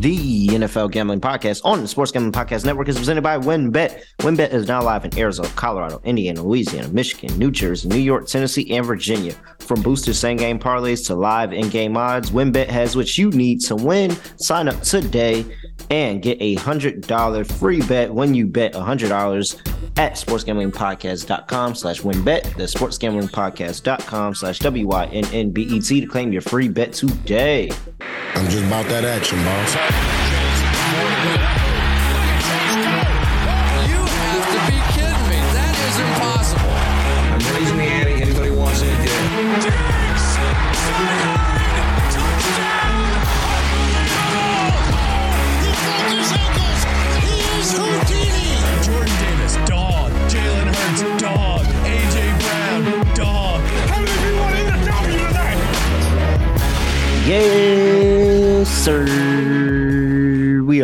The NFL Gambling Podcast on the Sports Gambling Podcast Network is presented by WynnBET. WynnBET is now live in Arizona, Colorado, Indiana, Louisiana, Michigan, New Jersey, New York, Tennessee, and Virginia. From boosted same game parlays to live in game odds, WynnBET has what you need to win. Sign up today and get a $100 free bet when you bet $100 at sportsgamblingpodcast.com slash wynnbet. The sportsgamblingpodcast.com slash W-Y-N-N-B-E-T to claim your free bet today. I'm just about that action, boss. You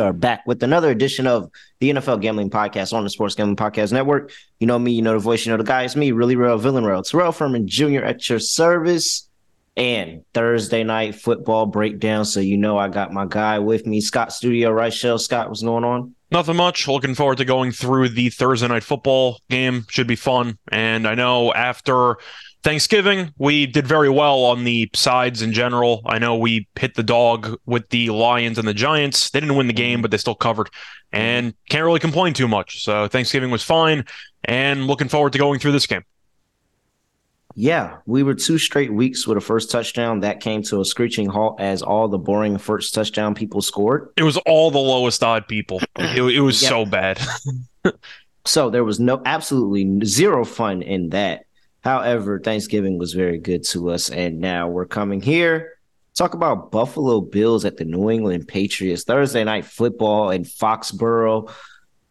are back with another edition of the NFL Gambling Podcast on the Sports Gambling Podcast Network. You know me, you know the voice, you know the guy. It's me, really real villain real. Terrell Furman Jr. at your service. And Thursday night football breakdown. So you know I got my guy with me, Scott Studio, right? Shell Scott, what's going on? Nothing much. Looking forward to going through the Thursday night football game. Should be fun. And I know after Thanksgiving, we did very well on the sides in general. I know we hit the dog with the Lions and the Giants. They didn't win the game, mm-hmm. but they still covered. Mm-hmm. And can't really complain too much. So Thanksgiving was fine. And looking forward to going through this game. Yeah, we were two straight weeks with a first touchdown. That came to a screeching halt as all the boring first touchdown people scored. It was all the lowest odd people. It, it was so bad. So there was no absolutely zero fun in that. However, Thanksgiving was very good to us, and now we're coming here talk about Buffalo Bills at the New England Patriots Thursday night football in Foxborough.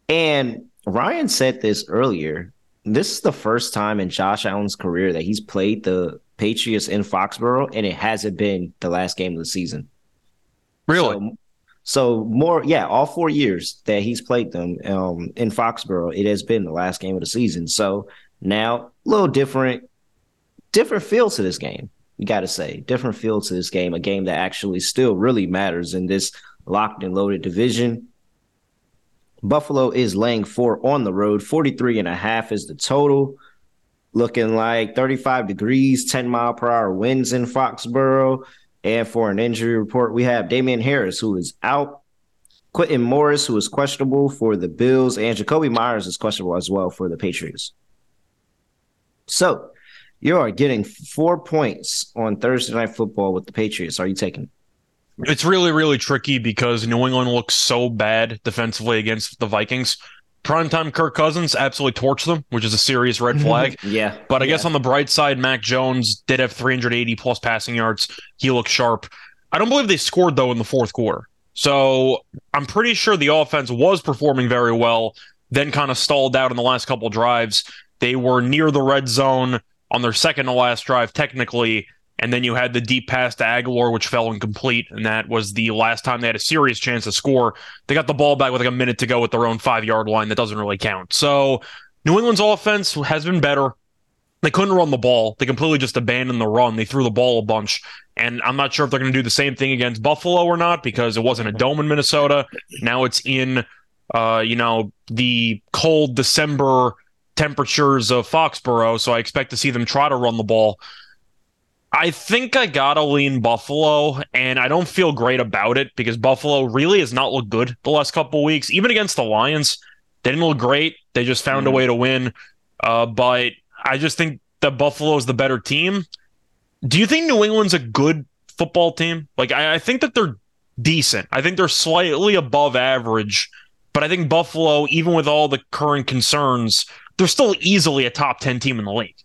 And Ryan said this earlier. This is the first time in Josh Allen's career that he's played the Patriots in Foxborough, and it hasn't been the last game of the season. Really? So, so more, yeah, all four years that he's played them um, in Foxborough, it has been the last game of the season. So now a little different, different feel to this game. You got to say different feel to this game, a game that actually still really matters in this locked and loaded division. Buffalo is laying four on the road. 43 and a half is the total. Looking like 35 degrees, 10 mile per hour winds in Foxborough. And for an injury report, we have Damien Harris, who is out. Quintin Morris, who is questionable for the Bills, and Jakobi Meyers is questionable as well for the Patriots. So you are getting four points on Thursday night football with the Patriots. Are you taking? It's really, really tricky because New England looks so bad defensively against the Vikings. Primetime Kirk Cousins absolutely torched them, which is a serious red flag. Yeah. But I Yeah. guess on the bright side, Mac Jones did have 380 plus passing yards. He looked sharp. I don't believe they scored though in the fourth quarter. So I'm pretty sure the offense was performing very well, then kind of stalled out in the last couple drives. They were near the red zone on their second to last drive, technically. And then you had the deep pass to Agholor, which fell incomplete. And that was the last time they had a serious chance to score. They got the ball back with like a minute to go with their own five yard line. That doesn't really count. So New England's offense has been better. They couldn't run the ball. They completely just abandoned the run. They threw the ball a bunch. And I'm not sure if they're going to do the same thing against Buffalo or not because it wasn't a dome in Minnesota. Now it's in, uh, you know, the cold December temperatures of Foxborough. So I expect to see them try to run the ball. I think I gotta lean Buffalo, and I don't feel great about it because Buffalo really has not looked good the last couple weeks. Even against the Lions, they didn't look great. They just found a way to win. Uh, but I just think that Buffalo is the better team. Do you think New England's a good football team? Like, I, I think that they're decent. I think they're slightly above average, but I think Buffalo, even with all the current concerns, they're still easily a top 10 team in the league.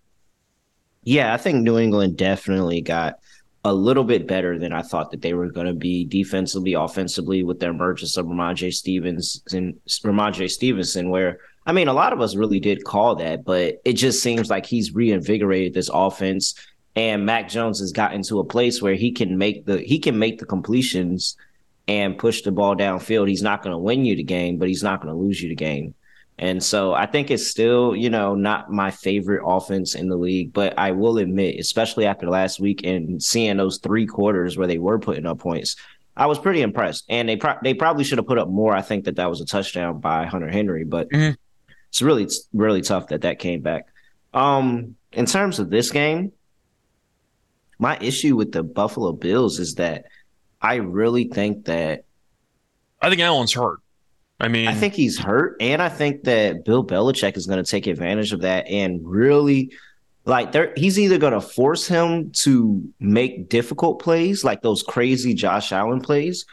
Yeah, I think New England definitely got a little bit better than I thought that they were going to be defensively, offensively with their emergence of Rhamondre Stevenson, Rhamondre Stevenson, where I mean, a lot of us really did call that, but it just seems like he's reinvigorated this offense, and Mac Jones has gotten to a place where he can make the he can make the completions and push the ball downfield. He's not going to win you the game, but he's not going to lose you the game. And so I think it's still, you know, not my favorite offense in the league, but I will admit, especially after last week and seeing those three quarters where they were putting up points, I was pretty impressed, and they pro- they probably should have put up more. I think that that was a touchdown by Hunter Henry, but Mhm. it's really it's really tough that that came back. Um, in terms of this game, my issue with the Buffalo Bills is that I really think that I think Allen's hurt. I mean, I think he's hurt, and I think that Bill Belichick is going to take advantage of that and really, like, there. He's either going to force him to make difficult plays, like those crazy Josh Allen plays,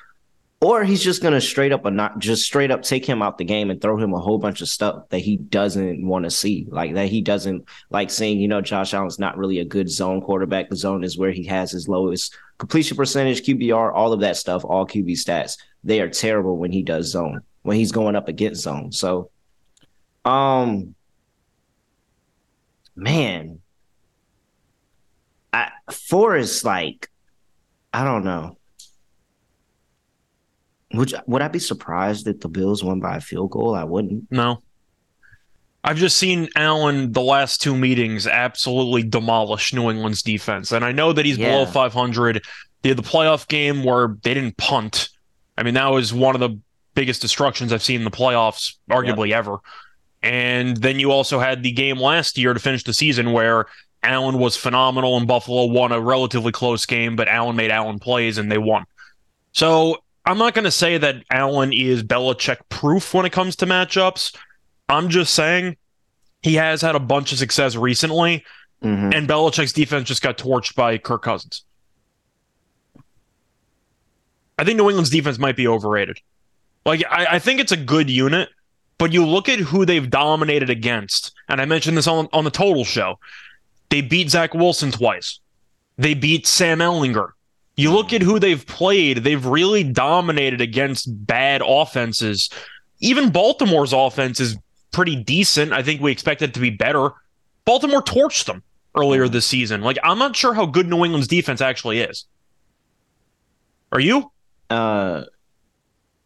or he's just going to straight up not just straight up take him out the game and throw him a whole bunch of stuff that he doesn't want to see, like that he doesn't like seeing. You know, Josh Allen's not really a good zone quarterback. The zone is where he has his lowest completion percentage, QBR, all of that stuff, all QB stats. They are terrible when he does zone when he's going up against zone. So, um, man, I four is like, I don't know. Would would I be surprised if the Bills won by a field goal? I wouldn't. no. I've just seen Allen the last two meetings absolutely demolish New England's defense, and I know that he's below 500. They had the playoff game where they didn't punt. I mean, that was one of the biggest destructions I've seen in the playoffs, arguably ever. And then you also had the game last year to finish the season where Allen was phenomenal and Buffalo won a relatively close game, but Allen made Allen plays and they won. So I'm not going to say that Allen is Belichick proof when it comes to matchups. I'm just saying he has had a bunch of success recently, Mhm. and Belichick's defense just got torched by Kirk Cousins. I think New England's defense might be overrated. Like, I, I think it's a good unit, but you look at who they've dominated against, and I mentioned this on, on the total show. They beat Zach Wilson twice. They beat Sam Ehlinger. You look at who they've played, they've really dominated against bad offenses. Even Baltimore's offense is pretty decent. I think we expect it to be better. Baltimore torched them earlier this season. Like, I'm not sure how good New England's defense actually is. Are you? Uh,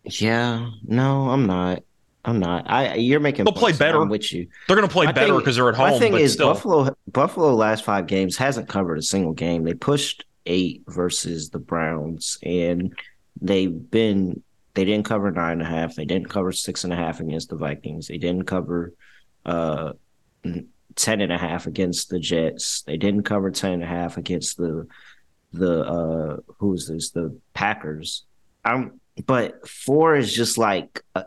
yeah, no, I'm not. I'm not. I you're making. They'll play better. I'm with you. They're going to play My better because they're at home. My thing is still. Buffalo. Buffalo last five games hasn't covered a single game. They pushed eight versus the Browns, and they've been. They didn't cover nine and a half. They didn't cover six and a half against the Vikings. They didn't cover uh ten and a half against the Jets. They didn't cover ten and a half against the the uh who's this the Packers. I'm but four is just like uh,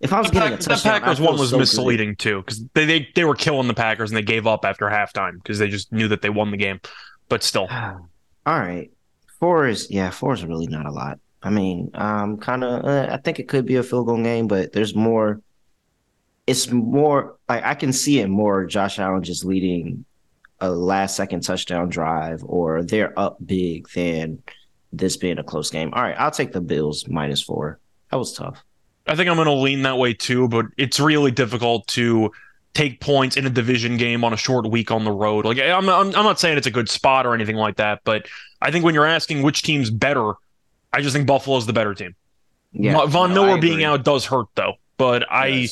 if I was The, getting Pack- a the Packers one was so good. misleading too because they, they they were killing the Packers and they gave up after halftime because they just knew that they won the game. But still, All right. Four is yeah, four is really not a lot. I mean, um kind of uh, I think it could be a field goal game, but there's more it's more like I can see it more Josh Allen just leading a last second touchdown drive or they're up big than this being a close game. All right, I'll take the Bills minus 4. That was tough. I think I'm going to lean that way too. But it's really difficult to take points in a division game on a short week on the road. Like I'm I'm, I'm not saying it's a good spot or anything like that, but I think when you're asking which team's better, I just think Buffalo's the better team. Yeah. Von no, Miller being out does hurt though. But I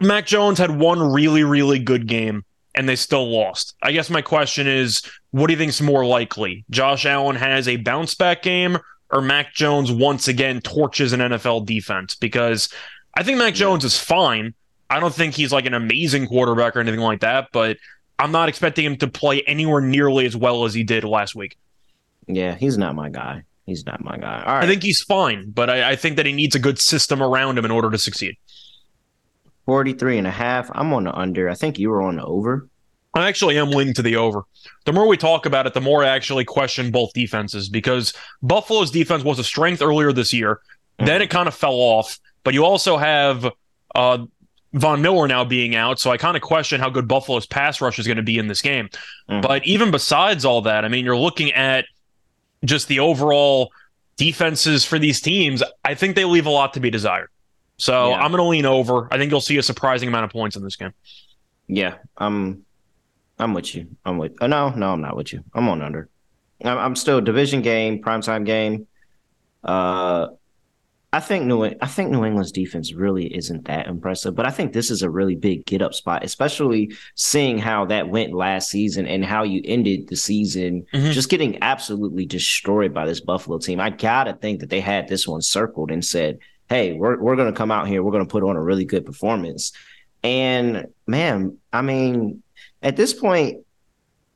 Mac Jones had one really, really good game and they still lost. I guess my question is, what do you think's more likely? Josh Allen has a bounce back game or Mac Jones once again torches an NFL defense? Because I think Mac Jones is fine. I don't think he's like an amazing quarterback or anything like that, but I'm not expecting him to play anywhere nearly as well as he did last week. Yeah, he's not my guy. He's not my guy. All right. I think he's fine, but I, I think that he needs a good system around him in order to succeed. 43 and a half. I'm on the under. I think you were on the over. I actually am leaning to the over. The more we talk about it, the more I actually question both defenses because Buffalo's defense was a strength earlier this year. Then it kind of fell off. But you also have uh, Von Miller now being out. So I kind of question how good Buffalo's pass rush is going to be in this game. Mhm. But even besides all that, I mean, you're looking at just the overall defenses for these teams. I think they leave a lot to be desired. So Yeah. I'm going to lean over. I think you'll see a surprising amount of points in this game. Yeah, I'm I'm with you. I'm with uh, no, no, I'm not with you. I'm on under. I'm, I'm still division game, primetime game. Uh I think New I think New England's defense really isn't that impressive, but I think this is a really big get up spot, especially seeing how that went last season and how you ended the season Mhm. just getting absolutely destroyed by this Buffalo team. I gotta think that they had this one circled and said, "Hey, we're we're gonna come out here, we're gonna put on a really good performance." And man, I mean, at this point,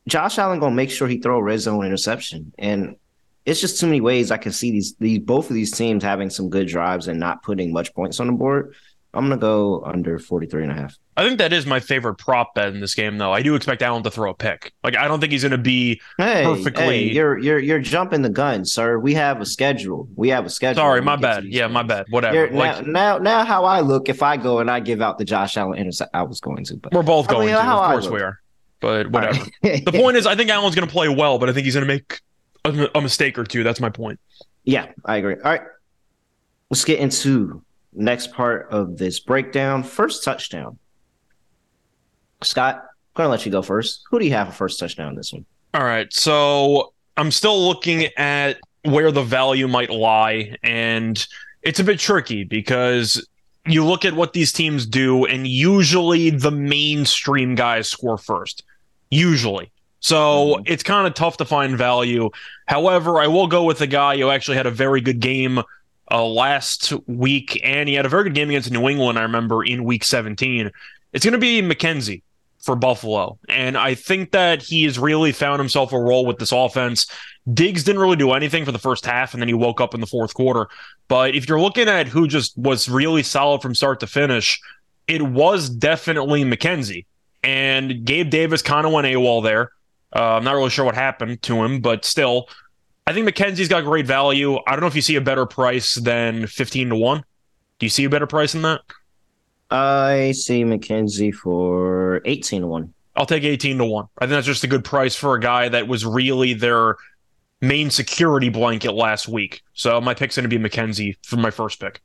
Josh Allen gonna make sure he throw a red zone interception, and it's just too many ways I can see these these both of these teams having some good drives and not putting much points on the board. I'm gonna go under 43 and a half. I think that is my favorite prop bet in this game, though. I do expect Allen to throw a pick. Like I don't think he's going to be. Hey, Perfectly- hey, you're you're you're jumping the gun, sir. We have a schedule. We have a schedule. Sorry, my bad. Yeah, my bad. Whatever. Like now, now, now, how I look if I go and I give out the Josh Allen intercept, I was going to, but we're both I going mean, to. Of course we are. But whatever. Right. The point is, I think Allen's going to play well, but I think he's going to make a, a mistake or two. That's my point. Yeah, I agree. All right. Let's get into next part of this breakdown. First touchdown. Scott, I'm gonna let you go first. Who do you have for first touchdown in this one? All right. So I'm still looking at where the value might lie. And it's a bit tricky because you look at what these teams do, and usually the mainstream guys score first. Usually. So mm-hmm. it's kind of tough to find value. However, I will go with the guy who actually had a very good game uh, last week, and he had a very good game against New England, I remember, in week 17. It's going to be McKenzie for Buffalo. And I think that he has really found himself a role with this offense. Diggs didn't really do anything for the first half, and then he woke up in the fourth quarter. But if you're looking at who just was really solid from start to finish, it was definitely McKenzie. And Gabe Davis kind of went AWOL there. Uh, I'm not really sure what happened to him, but still, I think McKenzie's got great value. I don't know if you see a better price than 15 to 1. Do you see a better price than that? I see McKenzie for 18 to 1. I'll take 18 to 1. I think that's just a good price for a guy that was really their main security blanket last week. So my pick's going to be McKenzie for my first pick.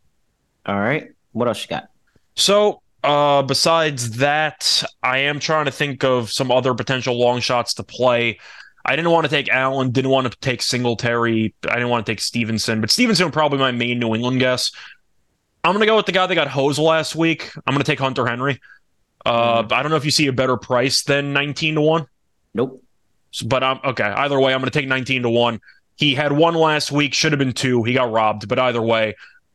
All right. What else you got? So, uh, besides that, I am trying to think of some other potential long shots to play. I didn't want to take Allen, didn't want to take Singletary, I didn't want to take Stevenson, but Stevenson would probably be my main New England guess. I'm going to go with the guy that got hosed last week. I'm going to take Hunter Henry. Uh, I don't know if you see a better price than 19 to 1. Nope. So- But I'm okay. Either way, I'm going to take 19 to 1. He had one last week, should have been two. He got robbed. But either way,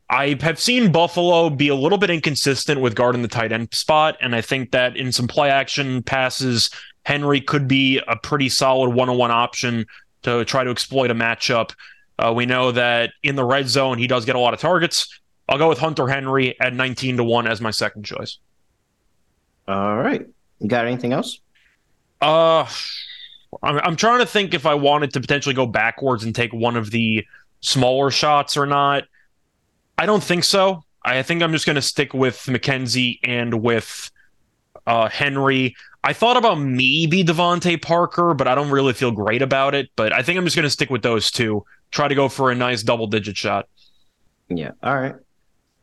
I have seen Buffalo be a little bit inconsistent with guarding the tight end spot. And I think that in some play action passes, Henry could be a pretty solid one on one option to try to exploit a matchup. Uh, we know that in the red zone, he does get a lot of targets. I'll go with Hunter Henry at 19 to 1 as my second choice. All right. You got anything else? Uh, I'm, I'm trying to think if I wanted to potentially go backwards and take one of the smaller shots or not. I don't think so. I think I'm just going to stick with McKenzie and with uh, Henry. I thought about maybe DeVante Parker, but I don't really feel great about it. But I think I'm just going to stick with those two. Try to go for a nice double digit shot. Yeah. All right.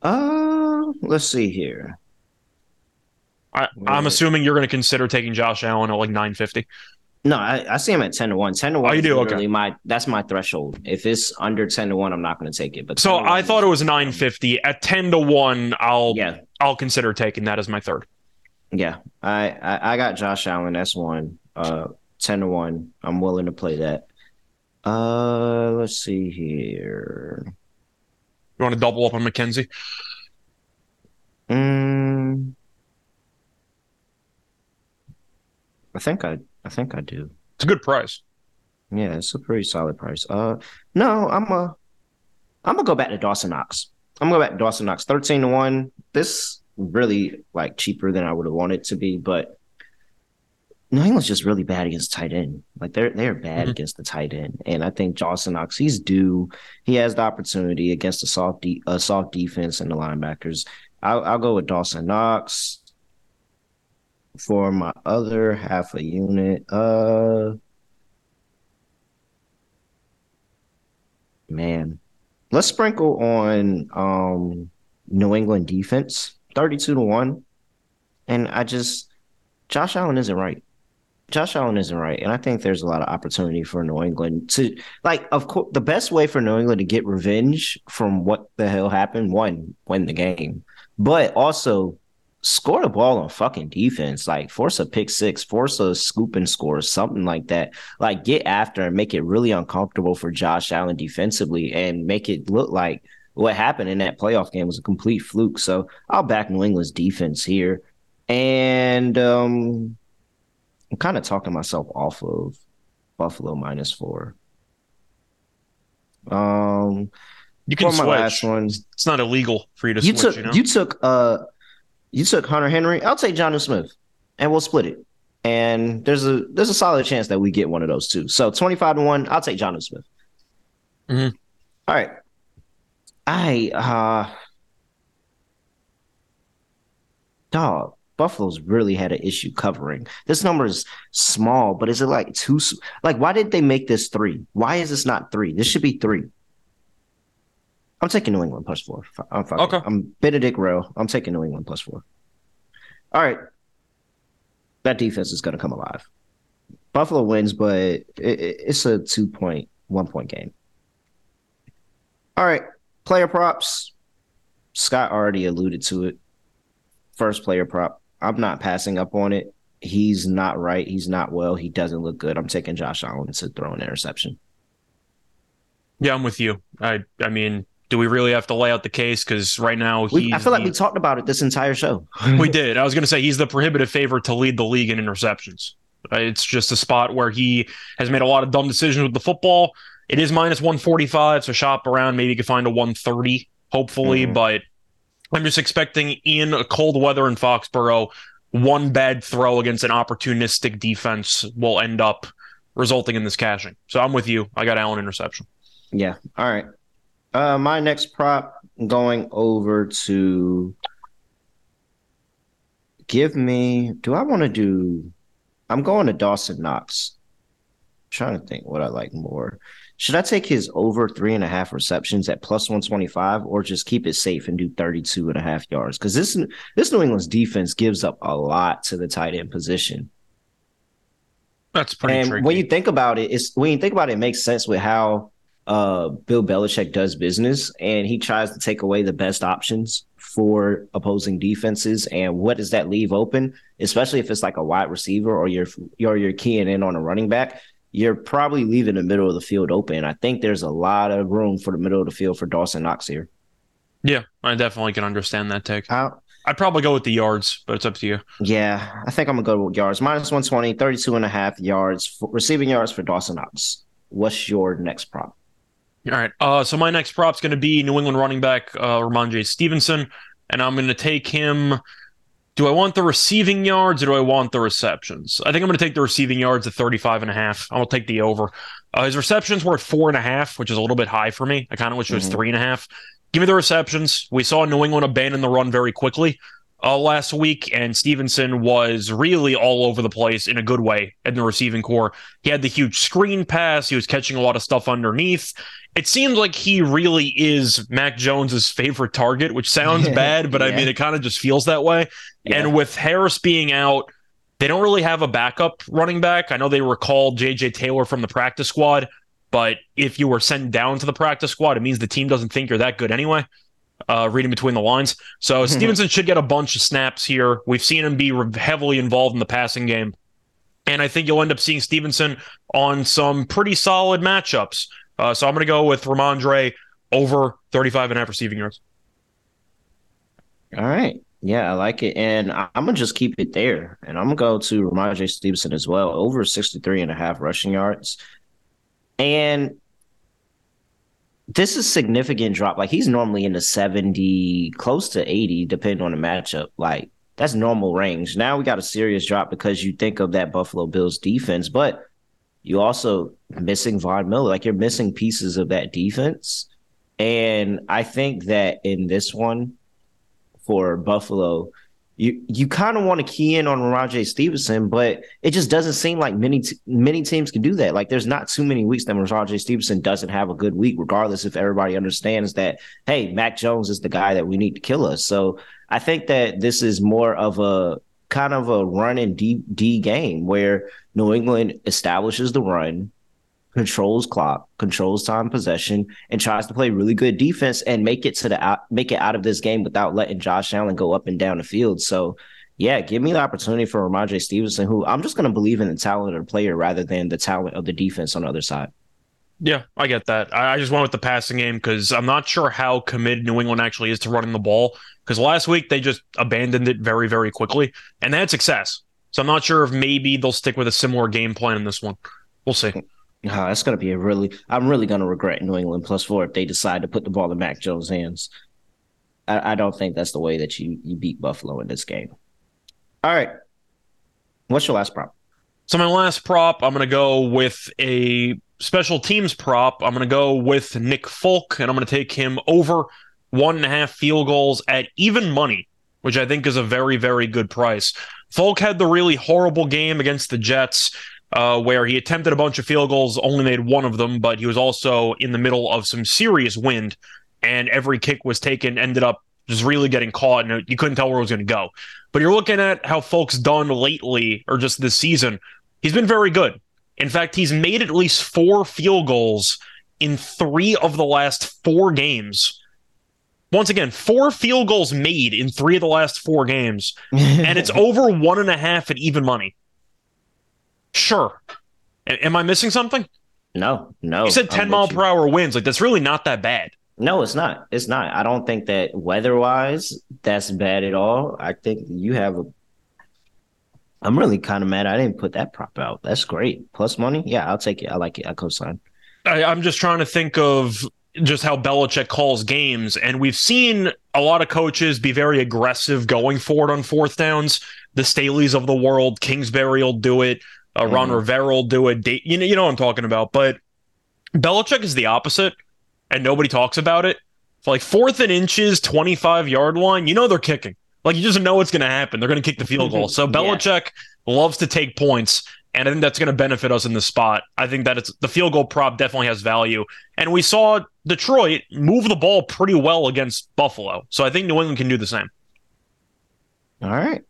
Uh, let's see here. I, I'm Yeah. assuming you're going to consider taking Josh Allen at like 950. No, I, I see him at 10 to 1. 10 to 1 Oh, you do? Okay. my that's my threshold. If it's under 10 to 1, I'm not going to take it. But So I thought it was 950. At 10 to 1, I'll Yeah. I'll consider taking that as my third. Yeah. I, I I got Josh Allen. That's one. Uh 10 to 1. I'm willing to play that. Uh let's see here. You want to double up on McKenzie? Mm, I think I I think I do. It's a good price. Yeah, it's a pretty solid price. Uh, no, I'm a, I'm gonna go back to Dawson Knox. I'm gonna go back to Dawson Knox, thirteen to one. This really like cheaper than I would have wanted it to be, but New England's just really bad against tight end. Like they're they're bad Mhm. against the tight end, and I think Dawson Knox he's due. He has the opportunity against a soft de- a soft defense and the linebackers. I'll I'll go with Dawson Knox for my other half a unit. Uh. Man, let's sprinkle on um New England defense, thirty-two to one, and I just Josh Allen isn't right. Josh Allen isn't right, and I think there's a lot of opportunity for New England to like. Of course, the best way for New England to get revenge from what the hell happened, one, win the game, but also score the ball on fucking defense. Like force a pick six, force a scoop and score, something like that. Like get after and make it really uncomfortable for Josh Allen defensively, and make it look like what happened in that playoff game was a complete fluke. So I'll back New England's defense here, and um I'm kind of talking myself off of Buffalo minus four. Um, You can for my switch. last one, It's not illegal for you to you switch. took you know? you took uh you took Hunter Henry. I'll take Jonnu Smith, and we'll split it. And there's a there's a solid chance that we get one of those two. So twenty five to one, I'll take Jonnu Smith. Mhm. All right, I uh dog. Buffalo's really had an issue covering. This number is small, but is it like two? Like, why did they make this three? Why is this not three? This should be three. I'm taking New England plus four. I'm fine. Okay. I'm Benedict Rowe. I'm taking New England plus four. All right. That defense is going to come alive. Buffalo wins, but it, it- it's a two point, one point game. All right. Player props. Scott already alluded to it. First player prop. I'm not passing up on it. He's not right. He's not well. He doesn't look good. I'm taking Josh Allen to throw an interception. yeah, I'm with you. I I mean, do we really have to lay out the case? Because right now We, I feel like we talked about it this entire show. we did. I was going to say he's the prohibitive favorite to lead the league in interceptions. Uh, It's just a spot where he has made a lot of dumb decisions with the football. It is minus 145, so shop around. Maybe you can find a 130, hopefully. Mhm. But I'm just expecting in a cold weather in Foxborough, one bad throw against an opportunistic defense will end up resulting in this cashing. So I'm with you. I got Allen interception. Yeah. All right. Uh, my next prop going over to give me. Do I want to do? I'm going to Dawson Knox. trying to think what I like more. Should I take his over three and a half receptions at plus 125 or just keep it safe and do 32 and a half yards? Because this this New England's defense gives up a lot to the tight end position. That's pretty and tricky. when you think about it, it's when you think about it, it makes sense with how uh, Bill Belichick does business, and he tries to take away the best options for opposing defenses. And what does that leave open? Especially if it's like a wide receiver or you're or you're keying in on a running back, you're probably leaving the middle of the field open. I think there's a lot of room for the middle of the field for Dawson Knox here. yeah, I definitely can understand that take. How, I'd probably go with the yards, but it's up to you. yeah, I think I'm gonna go with yards minus 120, 32 and a half yards for, receiving yards for Dawson Knox. What's your next prop? All right. Uh, so my next prop is going to be New England running back uh, J Stevenson, and I'm going to take him. Do I want the receiving yards or do I want the receptions? I think I'm going to take the receiving yards at 35 and a half. I'll take the over. Uh, his receptions were at four and a half, which is a little bit high for me. I kind of wish it was Mhm. three and a half. Give me the receptions. We saw New England abandon the run very quickly uh, last week, and Stevenson was really all over the place in a good way in the receiving core. He had the huge screen pass. He was catching a lot of stuff underneath. It seems like he really is Mac Jones's favorite target, which sounds bad, but I mean, it kind of just feels that way. Yeah. And with Harris being out, they don't really have a backup running back. I know they recalled JJ Taylor from the practice squad, but if you were sent down to the practice squad, it means the team doesn't think you're that good anyway. Uh, reading between the lines. So Stevenson should get a bunch of snaps here. We've seen him be re- heavily involved in the passing game. And I think you'll end up seeing Stevenson on some pretty solid matchups. Uh, so I'm going to go with Rhamondre over 35 and a half receiving yards. All right. Yeah, I like it. And I'm going to just keep it there. And I'm going to go to Rhamondre Stevenson as well, over 63 and a half rushing yards. And this is significant drop. Like he's normally in the 70, close to 80, depending on the matchup. Like that's normal range. Now we got a serious drop because you think of that Buffalo Bills defense, but you also missing Von Miller. Like you're missing pieces of that defense. And I think that in this one, for Buffalo. You you kind of want to key in on Rajay Stevenson, but it just doesn't seem like many t- many teams can do that. Like there's not too many weeks that Rajay Stevenson doesn't have a good week, regardless if everybody understands that hey, Mac Jones is the guy that we need to kill us. So I think that this is more of a kind of a run and D, D game where New England establishes the run, controls clock, controls time possession, and tries to play really good defense and make it to the out, make it out of this game without letting Josh Allen go up and down the field. So yeah, give me the opportunity for Rhamondre Stevenson, who I'm just going to believe in the talent of the player rather than the talent of the defense on the other side. Yeah, I get that. I just went with the passing game because I'm not sure how committed New England actually is to running the ball. Because last week they just abandoned it very, very quickly, and they had success. So I'm not sure if maybe they'll stick with a similar game plan in this one. We'll see. That's going to be a really. I'm really going to regret New England plus four if they decide to put the ball in Mac Jones' hands. I, I don't think that's the way that you you beat Buffalo in this game. All right. What's your last prop? So my last prop, I'm going to go with a special teams prop. I'm going to go with Nick Folk, and I'm going to take him over one and a half field goals at even money, which I think is a very, very good price. Folk had the really horrible game against the Jets. Uh, where he attempted a bunch of field goals, only made one of them, but he was also in the middle of some serious wind, and every kick was taken, ended up just really getting caught, and you couldn't tell where it was going to go. But you're looking at how folks done lately, or just this season. He's been very good. In fact, he's made at least four field goals in three of the last four games. Once again, four field goals made in three of the last four games, and it's over one and a half at even money. Sure. A- am I missing something? No, no. You said 10 mile per hour winds. Like, that's really not that bad. No, it's not. It's not. I don't think that weather wise, that's bad at all. I think you have a. I'm really kind of mad I didn't put that prop out. That's great. Plus money. Yeah, I'll take it. I like it. I co-sign. I, I'm just trying to think of just how Belichick calls games, and we've seen a lot of coaches be very aggressive going forward on fourth downs. The Staleys of the world, Kingsbury will do it. Uh, Ron Mhm. Rivera will do it. Da- You know, you know what I'm talking about. But Belichick is the opposite, and nobody talks about it. For like fourth and inches, 25 yard line, you know they're kicking. Like you just know what's going to happen. They're going to kick the field goal. So Yeah. Belichick loves to take points, and I think that's going to benefit us in this spot. I think that it's the field goal prop definitely has value, and we saw Detroit move the ball pretty well against Buffalo. So I think New England can do the same. All right.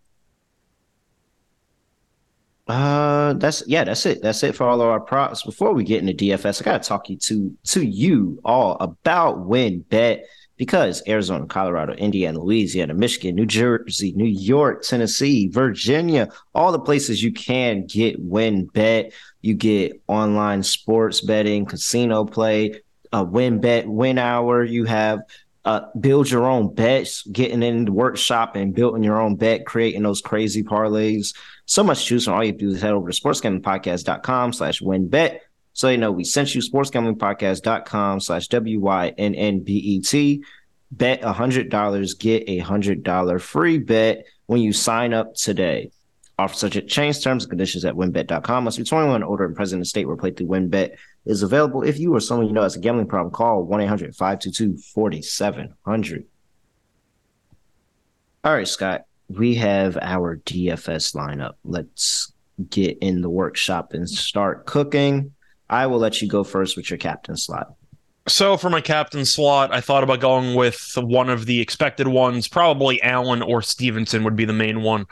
Uh, that's yeah, that's it. That's it for all of our props. Before we get into DFS, I gotta talk you to to you all about WynnBET because Arizona, Colorado, Indiana, Louisiana, Michigan, New Jersey, New York, Tennessee, Virginia, all the places you can get WynnBET. You get online sports betting, casino play, uh, WynnBET, Win Hour. You have uh, build your own bets, getting in the workshop and building your own bet, creating those crazy parlays. So much choose from. All you have to do is head over to sportsgamblingpodcast.com slash win bet. So you know we sent you sportsgamblingpodcast.com slash W-Y-N-N-B-E-T. Bet $100, get a $100 free bet when you sign up today. Offer subject change terms and conditions at wynnbet.com. Must be 21 and older and present in the state where playthrough WynnBET is available. If you or someone you know has a gambling problem, call 1-800-522-4700. All right, Scott, we have our DFS lineup. Let's get in the workshop and start cooking. I will let you go first with your captain slot. So for my captain slot, I thought about going with one of the expected ones. Probably Allen or Stevenson would be the main one.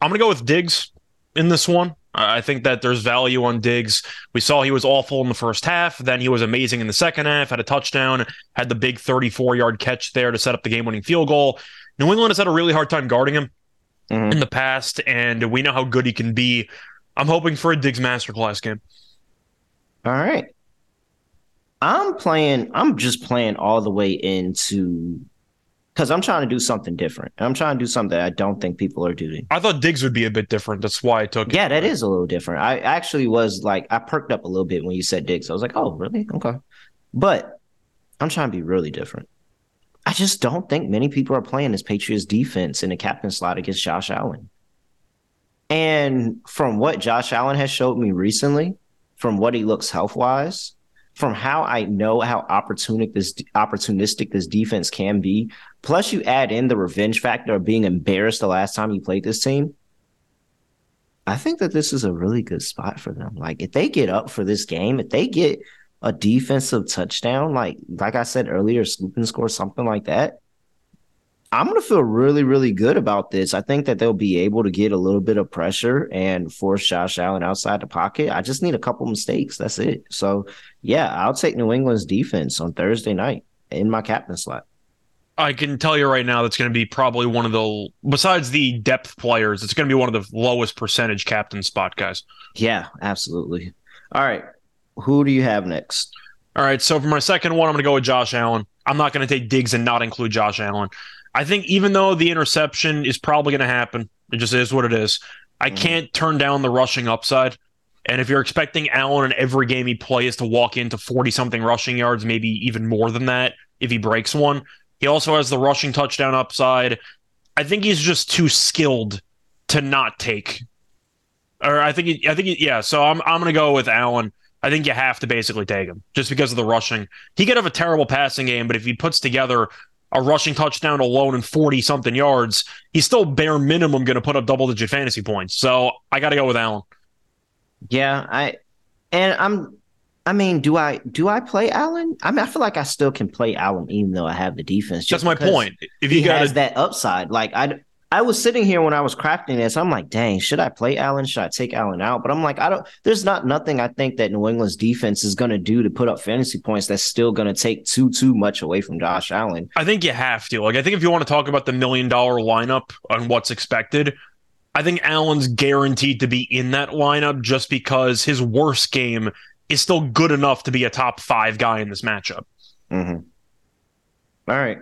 I'm going to go with Diggs in this one. I I think that there's value on Diggs. We saw he was awful in the first half. Then he was amazing in the second half, had a touchdown, had the big 34 yard catch there to set up the game winning field goal. New England has had a really hard time guarding him Mhm. in the past, and we know how good he can be. I'm hoping for a Diggs masterclass game. All right. I'm playing, I'm just playing all the way into because I'm trying to do something different. I'm trying to do something that I don't think people are doing. I thought Diggs would be a bit different. That's why I took it. Yeah, that is a little different. I actually was like, I perked up a little bit when you said Diggs. I was like, oh, really? Okay. But I'm trying to be really different. I just don't think many people are playing this Patriots defense in the captain slot against Josh Allen. And from what Josh Allen has showed me recently, from what he looks health wise, from how I know how opportunistic this opportunistic this defense can be, plus you add in the revenge factor of being embarrassed the last time you played this team, I think that this is a really good spot for them. Like if they get up for this game, if they get a defensive touchdown, like like I said earlier, scoop and score something like that, I'm going to feel really, really good about this. I think that they'll be able to get a little bit of pressure and force Josh Allen outside the pocket. I just need a couple mistakes. That's it. So, yeah, I'll take New England's defense on Thursday night in my captain slot. I can tell you right now that's going to be probably one of the besides the depth players, it's going to be one of the lowest percentage captain spot guys. Yeah, absolutely. All right. Who do you have next? All right, so for my second one, I'm going to go with Josh Allen. I'm not going to take Diggs and not include Josh Allen. I think even though the interception is probably going to happen, it just is what it is. I mm. can't turn down the rushing upside. And if you're expecting Allen in every game he plays to walk into 40 something rushing yards, maybe even more than that if he breaks one, he also has the rushing touchdown upside. I think he's just too skilled to not take. Or I think he, I think he, yeah. So I'm I'm gonna go with Allen. I think you have to basically take him just because of the rushing. He could have a terrible passing game, but if he puts together a rushing touchdown alone and 40 something yards, he's still bare minimum going to put up double digit fantasy points. So I got to go with Allen. Yeah, I and I'm I mean, do I do I play Allen? I mean, I feel like I still can play Allen even though I have the defense. That's my point. If he got has that upside, like I, I was sitting here when I was crafting this. I'm like, dang, should I play Allen? Should I take Allen out? But I'm like, I don't. There's not nothing I think that New England's defense is going to do to put up fantasy points that's still going to take too too much away from Josh Allen. I think you have to. Like, I think if you want to talk about the million dollar lineup and what's expected, I think Allen's guaranteed to be in that lineup just because his worst game is still good enough to be a top five guy in this matchup. Mm-hmm. All right.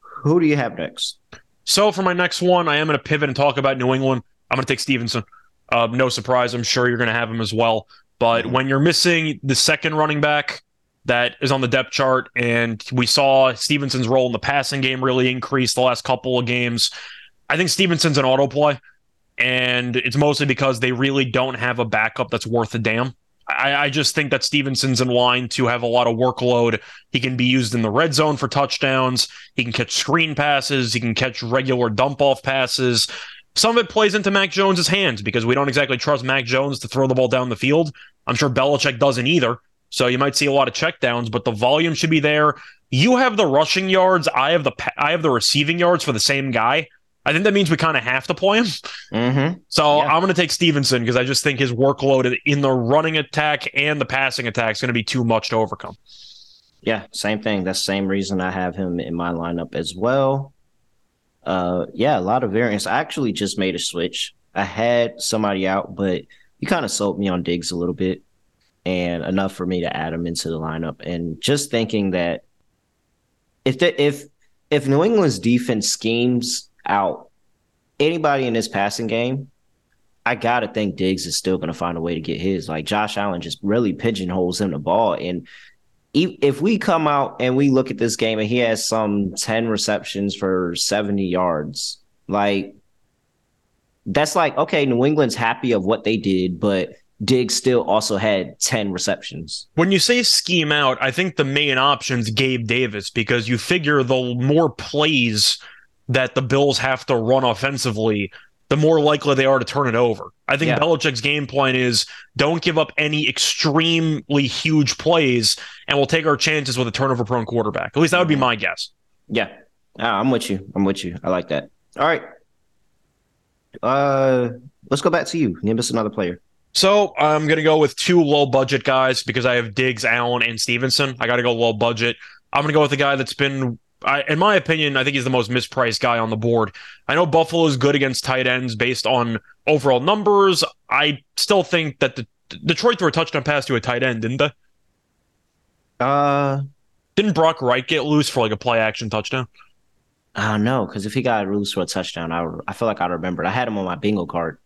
Who do you have next? So for my next one, I am going to pivot and talk about New England. I'm going to take Stevenson. Uh, no surprise, I'm sure you're going to have him as well. But mm-hmm. when you're missing the second running back that is on the depth chart, and we saw Stevenson's role in the passing game really increase the last couple of games, I think Stevenson's an auto play. And it's mostly because they really don't have a backup that's worth a damn. I, I, just think that Stevenson's in line to have a lot of workload. He can be used in the red zone for touchdowns. He can catch screen passes. He can catch regular dump off passes. Some of it plays into Mac Jones's hands because we don't exactly trust Mac Jones to throw the ball down the field. I'm sure Belichick doesn't either. So you might see a lot of checkdowns, but the volume should be there. You have the rushing yards. I have the I have the receiving yards for the same guy. I think that means we kind of have to play him. Mm-hmm. So yeah. I'm going to take Stevenson because I just think his workload in the running attack and the passing attack is going to be too much to overcome. Yeah, same thing. That's the same reason I have him in my lineup as well. Uh, yeah, a lot of variance. I actually just made a switch. I had somebody out, but you kind of sold me on Diggs a little bit, and enough for me to add him into the lineup. And just thinking that if the, if if New England's defense schemes out anybody in this passing game, I gotta think Diggs is still gonna find a way to get his. Like Josh Allen just really pigeonholes him the ball, and if we come out and we look at this game and he has some ten receptions for seventy yards, like that's like okay, New England's happy of what they did, but Diggs still also had 10 receptions. When you say scheme out, I think the main option's Gabe Davis because you figure the more plays that the Bills have to run offensively, the more likely they are to turn it over. I think yeah. Belichick's game plan is don't give up any extremely huge plays, and we'll take our chances with a turnover prone quarterback. At least that would be my guess. Yeah. I'm with you. I'm with you. I like that. All right. Uh, let's go back to you. Name us another player. So I'm gonna go with two low budget guys because I have Diggs, Allen, and Stevenson. I got to go low budget. I'm gonna go with the guy that's been I, in my opinion, I think he's the most mispriced guy on the board. I know Buffalo is good against tight ends based on overall numbers. I still think that the Detroit threw a touchdown pass to a tight end, didn't they? Uh, didn't Brock Wright get loose for like a play action touchdown? I don't know because if he got loose for a touchdown, I I feel like I remembered. I had him on my bingo card.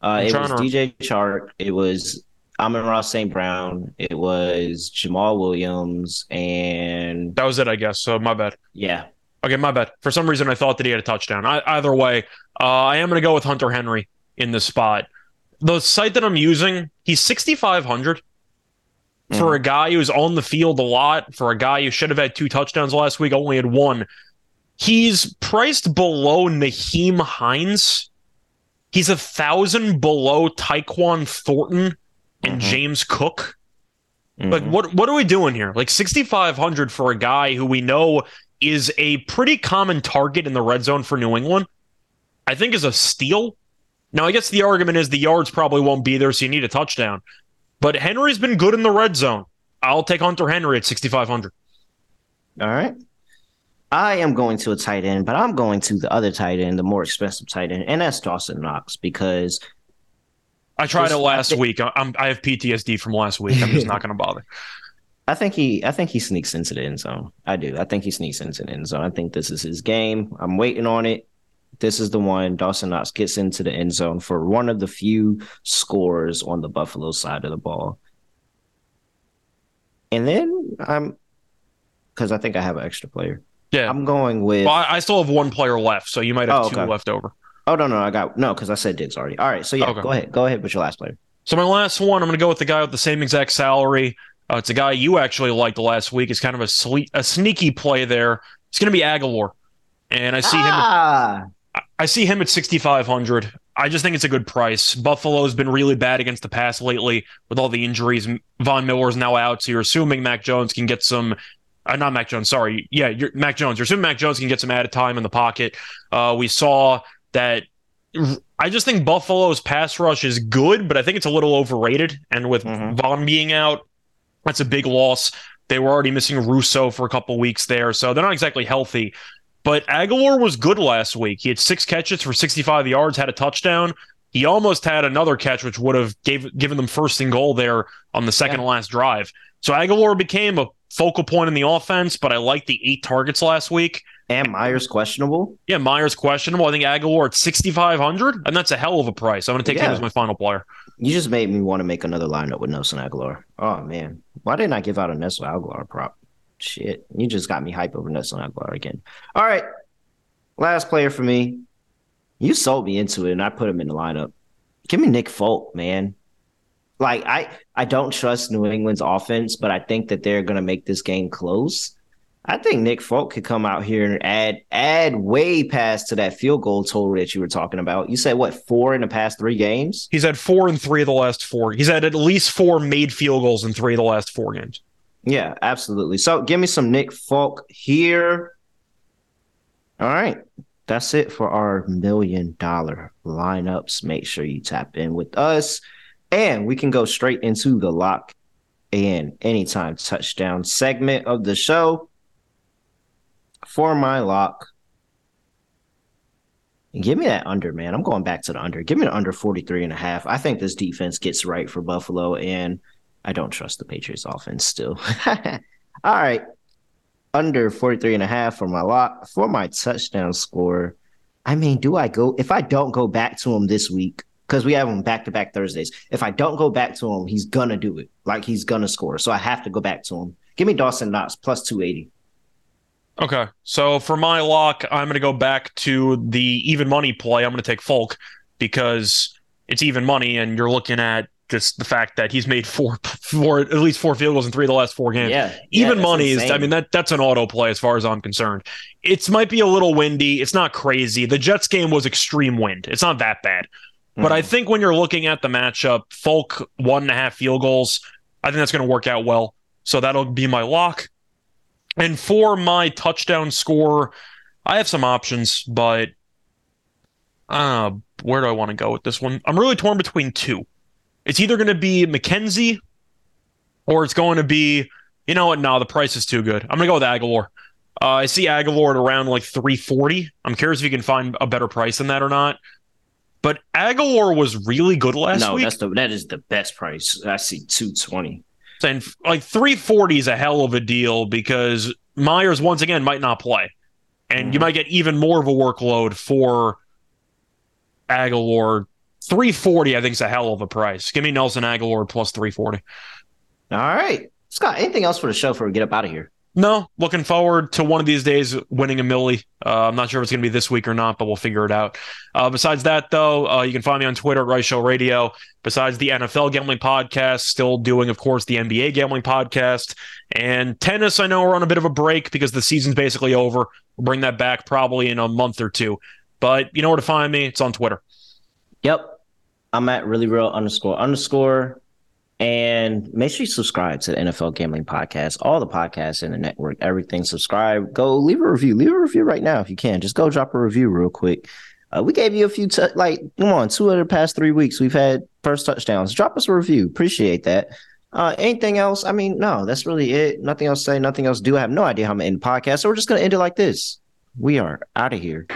Uh, it was to... DJ Chark. It was Amon-Ra St. Brown. It was Jamaal Williams, and that was it, I guess. So my bad. Yeah. Okay, my bad. For some reason, I thought that he had a touchdown. I, either way, uh, I am going to go with Hunter Henry in this spot. The site that I'm using, he's 6,500 mm. for a guy who's on the field a lot. For a guy who should have had two touchdowns last week, only had one. He's priced below Nyheim Hines. He's a thousand below Tyquan Thornton and mm-hmm. James Cook. Mm-hmm. Like what what are we doing here? Like 6500 for a guy who we know is a pretty common target in the red zone for New England. I think is a steal. Now, I guess the argument is the yards probably won't be there, so you need a touchdown. But Henry's been good in the red zone. I'll take Hunter Henry at 6,500. All right. I am going to a tight end, but I'm going to the other tight end, the more expensive tight end, and that's Dawson Knox because I tried This- it last think- week. I- I'm, I have PTSD from last week. I'm just not going to bother. I think he I think he sneaks into the end zone. I do. I think he sneaks into the end zone. I think this is his game. I'm waiting on it. This is the one. Dawson Knox gets into the end zone for one of the few scores on the Buffalo side of the ball. And then I'm because I think I have an extra player. Yeah. I'm going with Well, I, I still have one player left, so you might have Oh, two okay. left over. Oh no, no, I got no, because I said Diggs already. All right, so yeah, Okay. go ahead. Go ahead with your last player. So my last one, I'm going to go with the guy with the same exact salary. Uh, it's a guy you actually liked last week. It's kind of a sle- a sneaky play there. It's going to be Agholor, and I see him. Ah, I see him at 6,500. I just think it's a good price. Buffalo's been really bad against the pass lately with all the injuries. Von Miller's now out, so you're assuming Mac Jones can get some. Uh, not Mac Jones, sorry. Yeah, you're, Mac Jones. You're assuming Mac Jones can get some added time in the pocket. Uh, we saw that. I just think Buffalo's pass rush is good, but I think it's a little overrated. And with Mhm. Von being out, that's a big loss. They were already missing Rousseau for a couple weeks there, so they're not exactly healthy. But Agholor was good last week. He had six catches for 65 yards, had a touchdown. He almost had another catch, which would have gave, given them first and goal there on the second to last drive. So Agholor became a focal point in the offense, but I like the eight targets last week. And Meyers questionable. Yeah, Meyers questionable. I think Agholor at 6,500, and that's a hell of a price. I'm going to take him as my final player. You just made me want to make another lineup with Nelson Agholor. Oh man, why didn't I give out a Nelson Agholor prop? Shit, you just got me hype over Nelson Agholor again. All right, last player for me. You sold me into it, and I put him in the lineup. Give me Nick Folk, man. Like I, I don't trust New England's offense, but I think that they're gonna make this game close. I think Nick Folk could come out here and add add way past to that field goal total that you were talking about. You said what four in the past three games? He's had four in three of the last four. He's had at least four made field goals in three of the last four games. Yeah, absolutely. So give me some Nick Folk here. All right. That's it for our million dollar lineups. Make sure you tap in with us. And we can go straight into the lock and anytime touchdown segment of the show. For my lock, give me that under, man. I'm going back to the under. Give me the under 43 and a half. I think this defense gets right for Buffalo, and I don't trust the Patriots offense still. All right. Under 43 and a half for my lock. For my touchdown score, I mean, do I go if I don't go back to him this week? Because we have him back to back Thursdays. If I don't go back to him, he's gonna do it. Like he's gonna score. So I have to go back to him. Give me Dawson Knox plus 280. Okay. So for my lock, I'm going to go back to the even money play. I'm going to take Folk because it's even money, and you're looking at just the fact that he's made four, four at least four field goals in three of the last four games. Yeah. even yeah, money that's is i mean that that's an auto play as far as i'm concerned it might be a little windy it's not crazy the jets game was extreme wind it's not that bad but i Mhm. think when you're looking at the matchup folk one and a half field goals i think that's going to work out well so that'll be my lock and for my touchdown score i have some options but uh where do i want to go with this one i'm really torn between two it's either going to be mckenzie or it's going to be you know what? No, the price is too good. I'm gonna go with Agholor. Uh, I see Agholor at around like 340. I'm curious if you can find a better price than that or not. But Agholor was really good last no, week. that's the that is the best price. I see 220. And like 340 is a hell of a deal because Meyers once again might not play, and you Mhm. might get even more of a workload for Agholor. 340, I think, is a hell of a price. Give me Nelson Agholor plus 340. All right. Scott, anything else for the show before we get up out of here? No, looking forward to one of these days winning a millie. Uh, I'm not sure if it's going to be this week or not, but we'll figure it out. Uh, besides that, though, uh, you can find me on Twitter at Rice Show Radio. Besides the NFL gambling podcast, still doing, of course, the NBA gambling podcast and tennis. I know we're on a bit of a break because the season's basically over. We'll bring that back probably in a month or two. But you know where to find me. It's on Twitter. Yep. I'm at really real underscore underscore. And make sure you subscribe to the NFL Gambling Podcast, all the podcasts in the network, everything. Subscribe. Go leave a review. Leave a review right now if you can. Just go drop a review real quick. Uh, we gave you a few, t- like, come on, two of the past three weeks, we've had first touchdowns. Drop us a review. Appreciate that. Uh, anything else? I mean, no, that's really it. Nothing else to say, nothing else to do. I have no idea how I'm going to end the podcast. So we're just going to end it like this. We are out of here.